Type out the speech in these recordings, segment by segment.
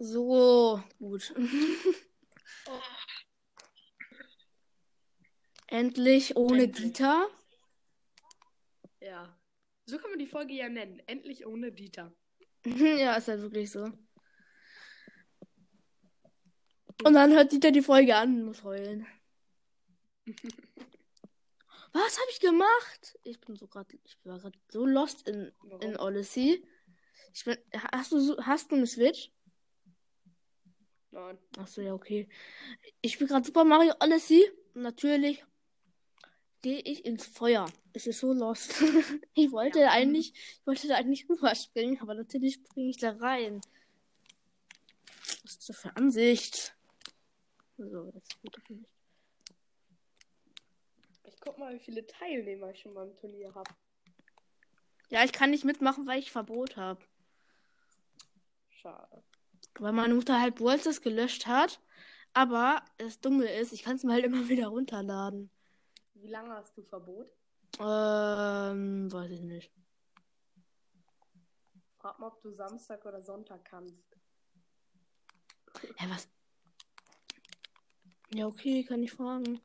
So, gut. Endlich ohne Endlich. Dieter. Ja. So kann man die Folge ja nennen. Endlich ohne Dieter. ja, ist halt wirklich so. Und dann hört Dieter die Folge an und muss heulen. Was habe ich gemacht? Ich bin so gerade, ich war gerade so lost in, Warum? in Odyssey. Ich bin, hast du, so- hast du eine Switch? Nein. Achso, ja, okay. Ich spiele gerade Super Mario Odyssey. Und natürlich gehe ich ins Feuer. Es ist so lost. ich wollte Ja. eigentlich, ich wollte da eigentlich rüberspringen, aber natürlich springe ich da rein. Was ist das für Ansicht? So, jetzt gut auf mich. Ich guck mal, wie viele Teilnehmer ich schon beim Turnier habe. Ja, ich kann nicht mitmachen, weil ich Verbot habe. Schade. Weil meine Mutter halt Brawl Stars gelöscht hat. Aber das Dumme ist, ich kann es mir halt immer wieder runterladen. Wie lange hast du Verbot? Ähm, weiß ich nicht. Frag mal, ob du Samstag oder Sonntag kannst. Hä, was? Ja, okay, kann ich fragen.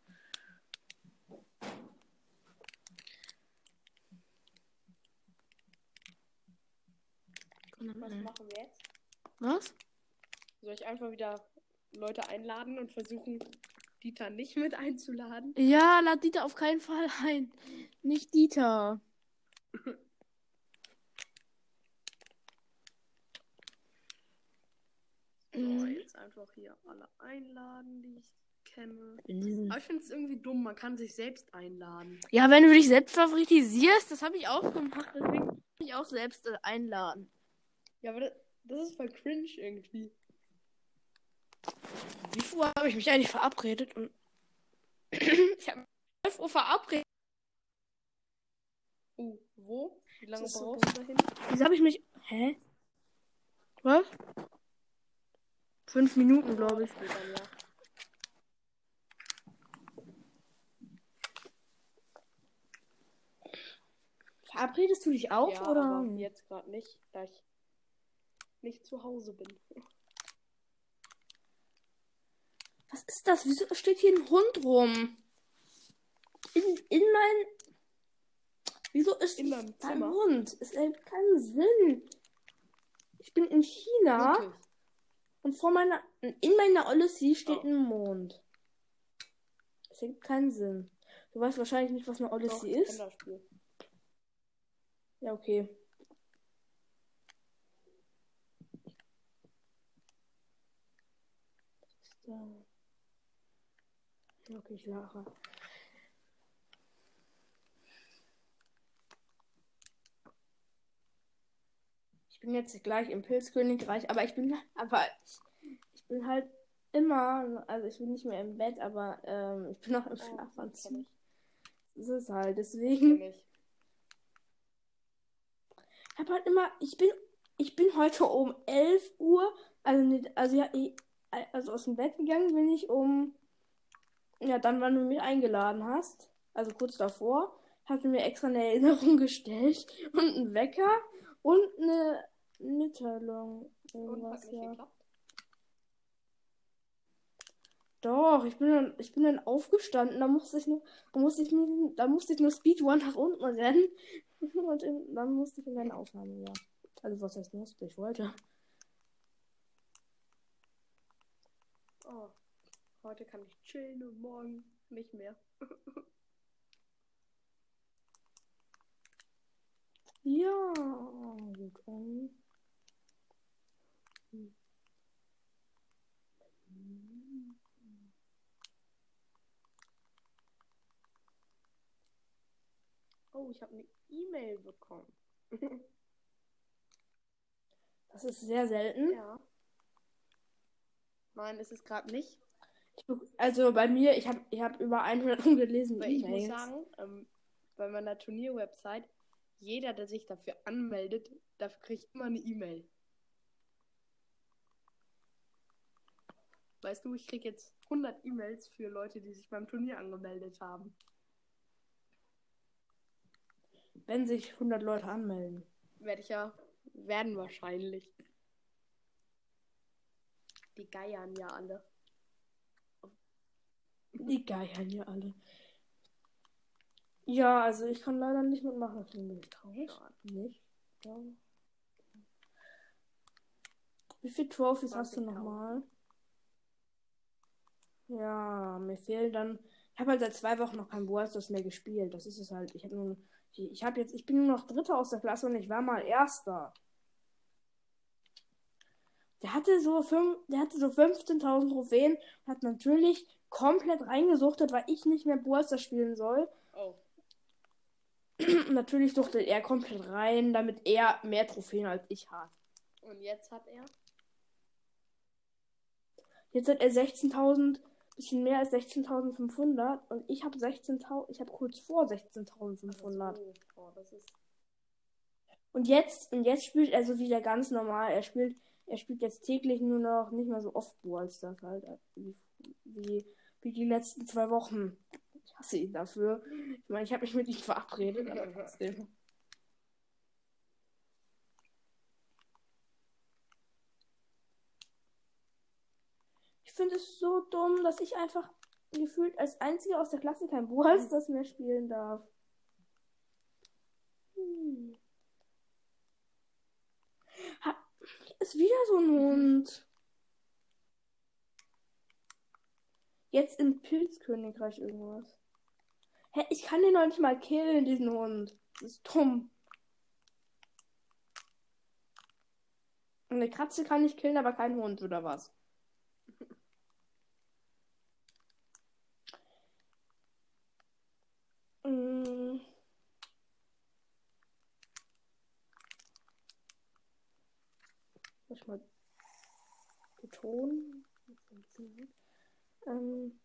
Was machen wir jetzt? Was? Soll ich einfach wieder Leute einladen und versuchen, Dieter nicht mit einzuladen? Ja, lad Dieter auf keinen Fall ein. Nicht Dieter. So, Mhm. jetzt einfach hier alle einladen, die ich kenne. Diesen- Aber ich finde es irgendwie dumm, man kann sich selbst einladen. Ja, wenn du dich selbst favoritisierst, das habe ich auch gemacht, deswegen kann ich auch selbst äh, einladen. Ja, aber das, das ist voll cringe irgendwie. Wie viel Uhr habe ich mich eigentlich verabredet? Und ich habe 12 Uhr verabredet. Uh, wo? Wie lange brauchst du dahin? Wieso habe ich mich. Hä? Was? Fünf Minuten, glaube ich. Verabredest du dich auch, ja, oder? jetzt gerade nicht, da ich nicht zu Hause bin. Was ist das? Wieso steht hier ein Hund rum? In, in mein. Wieso ist In meinem ein Zimmer? Hund? Es ergibt keinen Sinn. Ich bin in China Wirklich. und vor meiner. In meiner Odyssey steht Oh. ein Mond. Es ergibt keinen Sinn. Du weißt wahrscheinlich nicht, was eine Doch, Odyssey ich ist. Ja, okay. Was ist da? Okay, ich lache. Ich bin jetzt gleich im Pilzkönigreich, aber ich bin, aber ich, ich bin halt immer, also ich bin nicht mehr im Bett, aber ähm, ich bin noch im Oh, Schlafanzug. Das ist halt, deswegen. Ich. Habe halt immer, ich bin, ich bin heute um 11 Uhr, also nicht, also ja, ich, also aus dem Bett gegangen bin ich um, ja, dann, wann du mich eingeladen hast, also kurz davor, hatte mir extra eine Erinnerung gestellt und einen Wecker und eine Mitteilung. Und hat Irgendwas, nicht ja. geklappt. Doch, ich bin dann, ich bin dann aufgestanden, da musste ich nur, da musste ich da musste ich nur Speedrun nach unten rennen und in, dann musste ich in meine Aufnahme, ja. Also was heißt musste, ich wollte. Oh, heute kann ich chillen und morgen nicht mehr. Ja, gut. ähm. Oh, ich habe eine E-Mail bekommen. Das ist sehr selten. Ja. Nein, ist es gerade nicht. Also bei mir, ich habe ich hab über 100 ungelesene Weil ich muss sagen, ähm, bei meiner Turnierwebsite, jeder, der sich dafür anmeldet, dafür kriege ich immer eine E-Mail. Weißt du, ich kriege jetzt 100 E-Mails für Leute, die sich beim Turnier angemeldet haben. Wenn sich 100 Leute anmelden. Werde ich ja, werden wahrscheinlich. Die geiern ja alle. Die geiern ja alle. Ja, also ich kann leider nicht mitmachen, deswegen bin ich traurig. Nicht? Ja. Wie viele Trophies hast du 20.000. nochmal? Ja, mir fehlen dann. Ich habe halt seit zwei Wochen noch kein Brawl Stars mehr gespielt. Das ist es halt. Ich habe nur. Ich, habe jetzt. Ich bin nur noch Dritter aus der Klasse und ich war mal Erster. Der hatte so fünf, der hatte so 15.000 Trophäen und hat natürlich komplett reingesuchtet, weil ich nicht mehr Brawl Stars spielen soll. Oh. natürlich suchtet er komplett rein, damit er mehr Trophäen als ich hat. Und jetzt hat er? Jetzt hat er 16.000, bisschen mehr als 16.500 und ich habe 16.000, ich habe kurz vor 16.500. So. Oh, das ist. Und jetzt, und jetzt spielt er so wieder ganz normal. Er spielt, er spielt jetzt täglich nur noch nicht mehr so oft Brawl Stars halt, wie, wie, wie die letzten zwei Wochen. Ich hasse ihn dafür. Ich meine, ich habe mich mit ihm verabredet, aber trotzdem. Ich finde es so dumm, dass ich einfach gefühlt als einziger aus der Klasse kein Brawl Stars mehr spielen darf. Hm. Ha ist wieder so ein Hund. Jetzt im Pilzkönigreich irgendwas. Hä, ich kann den noch nicht mal killen, diesen Hund. Das ist dumm. Eine Katze kann ich killen, aber kein Hund oder was? Mm. Muss ich mal betonen. Ähm.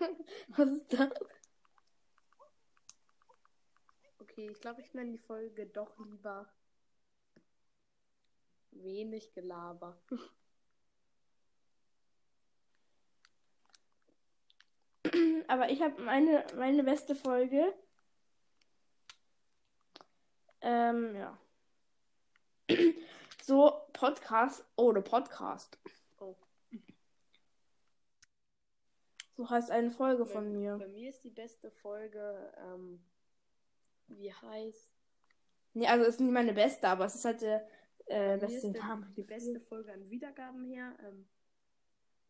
Was ist das? Okay, ich glaube, ich nenne die Folge doch lieber wenig Gelaber. Aber ich habe meine, meine beste Folge. Ähm, ja. So, Podcast ohne Podcast. Oh. So heißt eine Folge Bei- von mir. Bei mir ist die beste Folge, ähm, wie heißt Nee, also ist nicht meine beste, aber es ist halt der äh, beste Name. die beste Folge an Wiedergaben her. Ähm,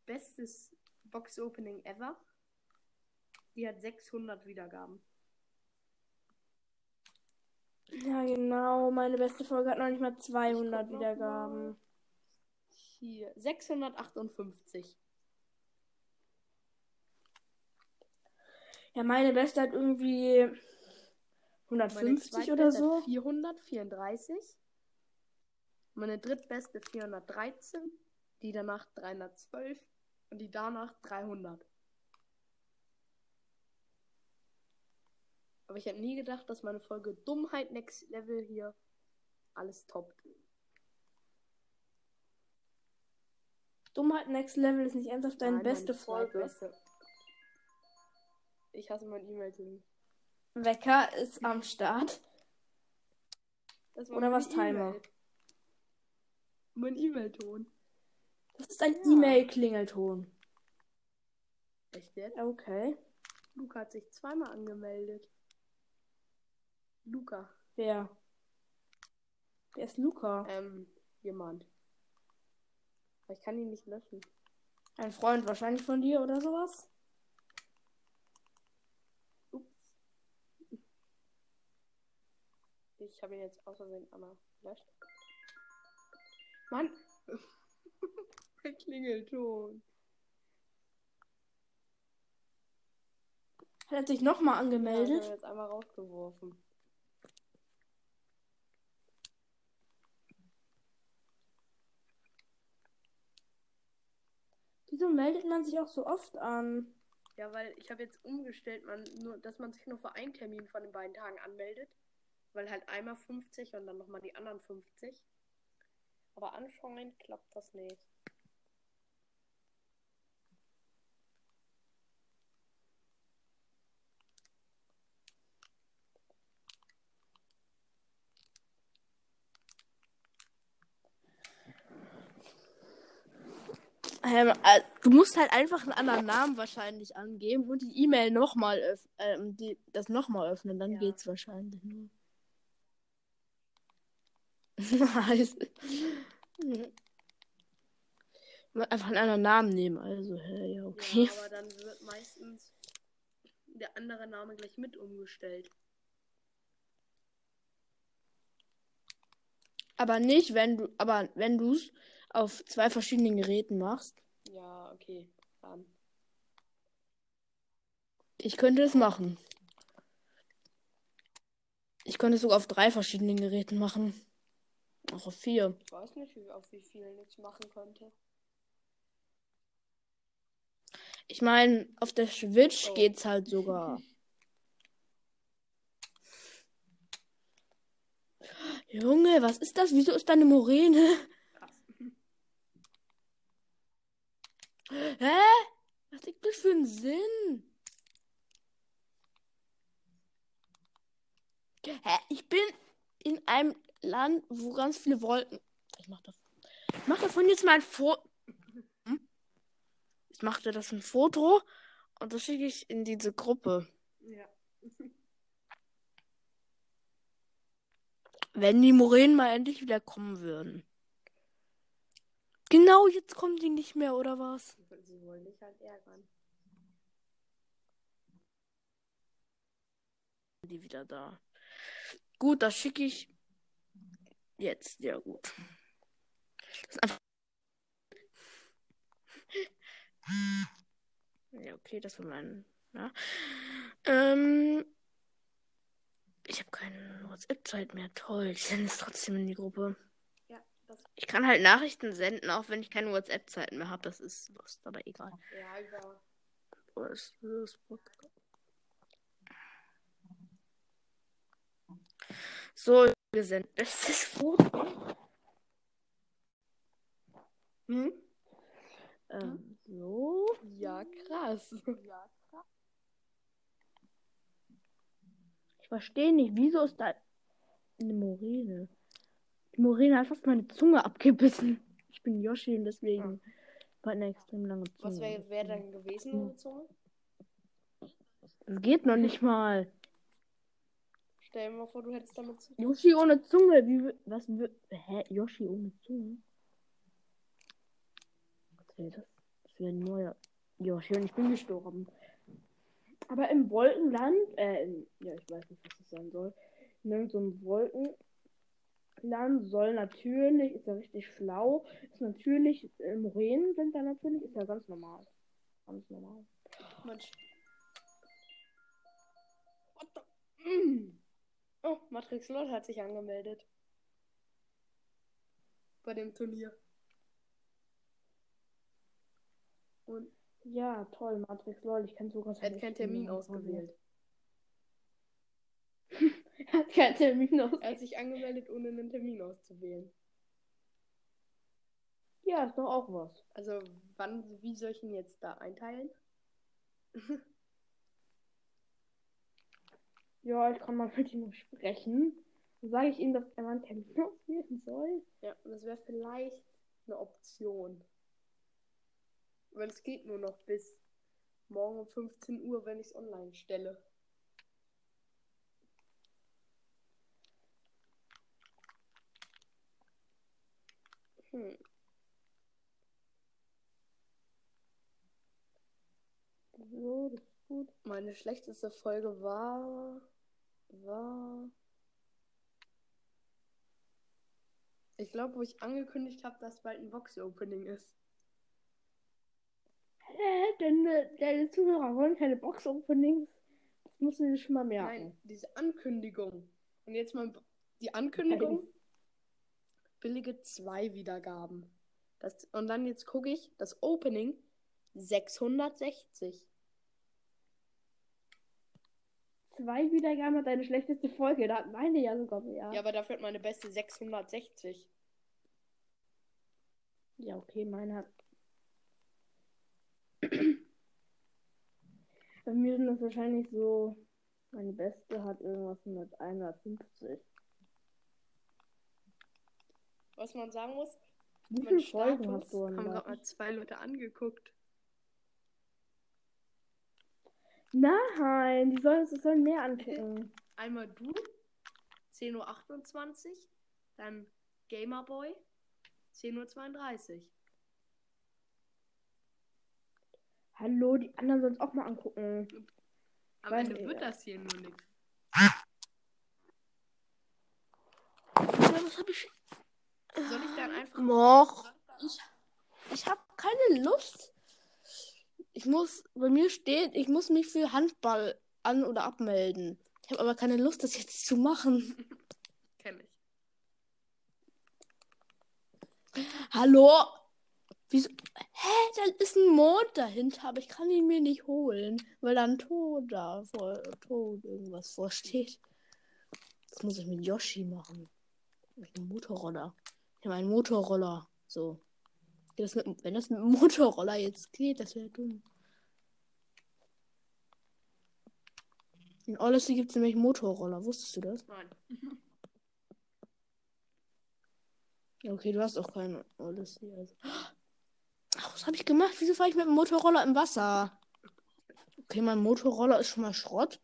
bestes Box-Opening ever. Die hat 600 Wiedergaben. Ja, genau. Meine beste Folge hat noch nicht mal 200 Ich guck noch Wiedergaben. Hier, 658. Ja, meine beste hat irgendwie Meine 150 oder so. hat 434. Meine drittbeste 413. Die danach 312. Und die danach 300. Aber ich hätte nie gedacht, dass meine Folge Dummheit Next Level hier alles toppt. Dummheit Next Level ist nicht ernsthaft deine Nein, beste Folge. zweitbeste. Ich hasse mein E-Mail-Ding. Wecker ist am Start. Das war Oder was, Timer? E-Mail. Mein E-Mail-Ton. Das ist ein Ja. E-Mail-Klingelton. Echt jetzt? Okay. Luca hat sich zweimal angemeldet. Luca. Wer? Wer ist Luca? Ähm, jemand. Ich kann ihn nicht löschen. Ein Freund wahrscheinlich von dir oder sowas? Ups. Ich habe ihn jetzt aus Versehen einmal gelöscht. Mann! Der Klingelton. Hat er sich nochmal Ja, ich angemeldet? habe ihn jetzt einmal rausgeworfen. Wieso meldet man sich auch so oft an? Ja, weil ich habe jetzt umgestellt, man nur, dass man sich nur für einen Termin von den beiden Tagen anmeldet. Weil halt einmal 50 und dann nochmal die anderen 50. Aber anscheinend klappt das nicht. Ähm, äh, du musst halt einfach einen anderen Namen wahrscheinlich angeben und die E-Mail nochmal öff ähm, die, das nochmal öffnen, dann Ja. geht's wahrscheinlich nur. Nice. Einfach einen anderen Namen nehmen, also, hä, ja, okay. Ja, aber dann wird meistens der andere Name gleich mit umgestellt. Aber nicht, wenn du, aber wenn du es auf zwei verschiedenen Geräten machst. Ja, okay. Dann. Ich könnte es machen. Ich könnte es sogar auf drei verschiedenen Geräten machen. Auch auf vier. Ich weiß nicht, wie, auf wie vielen ich machen könnte. Ich meine, auf der Switch Oh. geht's halt sogar. Junge, was ist das? Wieso ist da eine Moräne? Hä? Was gibt das für einen Sinn? Hä? Ich bin in einem Land, wo ganz viele Wolken. Ich mach, das, ich mach davon jetzt mal ein Foto. Ich machte das ein Foto und das schicke ich in diese Gruppe. Ja. Wenn die Moränen mal endlich wieder kommen würden. Genau, jetzt kommen die nicht mehr, oder was? Sie wollen dich halt ärgern. Die wieder da. Gut, das schicke ich jetzt. Ja, gut. Das ist einfach. Ja, okay, das war mein. Ja. Ähm. Ich habe keine WhatsApp-Zeit mehr. Toll, ich sende es trotzdem in die Gruppe. Ich kann halt Nachrichten senden, auch wenn ich keine WhatsApp-Zeit mehr habe. Das ist Lust, aber egal. Ja, über. Wo ist? So, gesendet. Ist Foto. Hm? Ähm, so. Ja, krass. Ja, Ich verstehe nicht, wieso ist da eine Moräne? Moräne hat fast meine Zunge abgebissen. Ich bin Yoshi und deswegen war eine extrem lange Zunge. Was wäre wär dann gewesen, ohne Zunge? Das geht noch nicht mal. Stell dir mal vor, du hättest damit zu. Yoshi ohne Zunge. Wie, was wür- Hä? Yoshi ohne Zunge? Was wäre das? Das wäre ein neuer Yoshi und ich bin gestorben. Aber im Wolkenland, äh, in, ja, ich weiß nicht, was das sein soll. In irgendeinem Wolkenland soll natürlich, ist ja richtig schlau, ist natürlich, äh, Moränen sind da natürlich, ist ja ganz normal. Ganz normal. Mensch. Mm. Oh, Matrix Lord hat sich angemeldet. Bei dem Turnier. Und Ja, toll, Matrix, lol, ich kann sogar er hat keinen Termin ausgewählt. Er hat keinen Termin ausgewählt. Er hat sich angemeldet, ohne einen Termin auszuwählen. Ja, ist doch auch was. Also, wann, wie soll ich ihn jetzt da einteilen? Ja, ich kann mal mit ihm sprechen. Dann sage ich ihm, dass er mal einen Termin auswählen soll. Ja, das wäre vielleicht eine Option. Weil es geht nur noch bis morgen um 15 Uhr, wenn ich es online stelle. Hm. So, das ist gut. Meine schlechteste Folge war. war. Ich glaube, wo ich angekündigt habe, dass bald ein Box-Opening ist. Hä? Deine, deine Zuhörer wollen keine Box-Openings. Das musst du dir schon mal merken. Nein, diese Ankündigung. Und jetzt mal die Ankündigung. Billige zwei Wiedergaben. Das, und dann jetzt gucke ich, das Opening 660. Zwei Wiedergaben hat deine schlechteste Folge. Da hat meine ja sogar mehr. Ja, aber dafür hat meine beste 660. Ja, okay, meine hat. Bei mir sind das wahrscheinlich so. Meine beste hat irgendwas mit 150. Was man sagen muss, Wie viele Folgen hast du denn haben gerade mal zwei Leute angeguckt. Nein, die sollen, die sollen mehr angucken. Einmal du, 10.28 Uhr. Dann Gamerboy, 10.32 Uhr. Hallo, die anderen sollen es auch mal angucken. Am Weiß Ende wird das hier nur nichts. Was hab ich? Dann einfach. Noch. Ich, ich habe keine Lust. Ich muss, bei mir steht, ich muss mich für Handball an- oder abmelden. Ich habe aber keine Lust, das jetzt zu machen. Kenn ich. Hallo? Wieso? Hä, da ist ein Mond dahinter, aber ich kann ihn mir nicht holen, weil da ein Tod da vor Tod irgendwas vorsteht. Das muss ich mit Yoshi machen. Mit einem Motorroller. Habe einen Motorroller. So. Das mit, wenn das mit dem Motorroller jetzt geht, das wäre dumm. In Odyssey gibt es nämlich Motorroller. Wusstest du das? Nein. Okay, du hast auch keinen Odyssey. Also. Ach, was habe ich gemacht? Wieso fahre ich mit dem Motorroller im Wasser? Okay, mein Motorroller ist schon mal Schrott.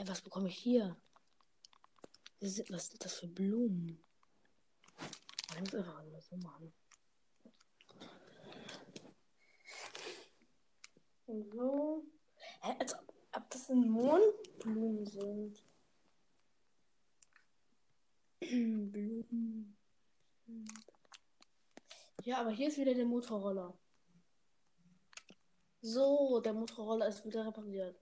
Hä, was bekomme ich hier? Das sind- Was sind das für Blumen? Ich muss einfach mal so machen. Und so. Hä, als ob, ob das ein Mondblumen sind. Blumen. Ja, aber hier ist wieder der Motorroller. So, der Motorroller ist wieder repariert.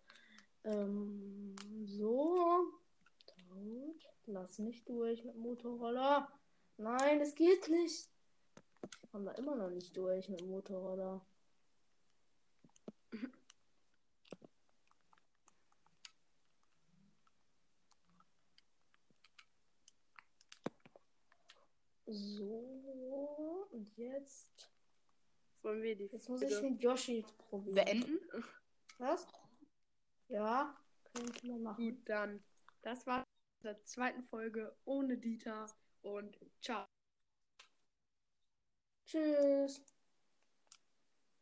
Ähm, so. Tot. Lass mich durch mit dem Motorroller. Nein, das geht nicht. Ich komme da immer noch nicht durch mit dem Motorroller. So, und jetzt. Wollen wir die Jetzt muss ich mit Yoshi probieren. beenden? Was? Ja, könnte man machen. Gut, dann. Das war der zweiten Folge ohne Dieter und ciao. Tschüss.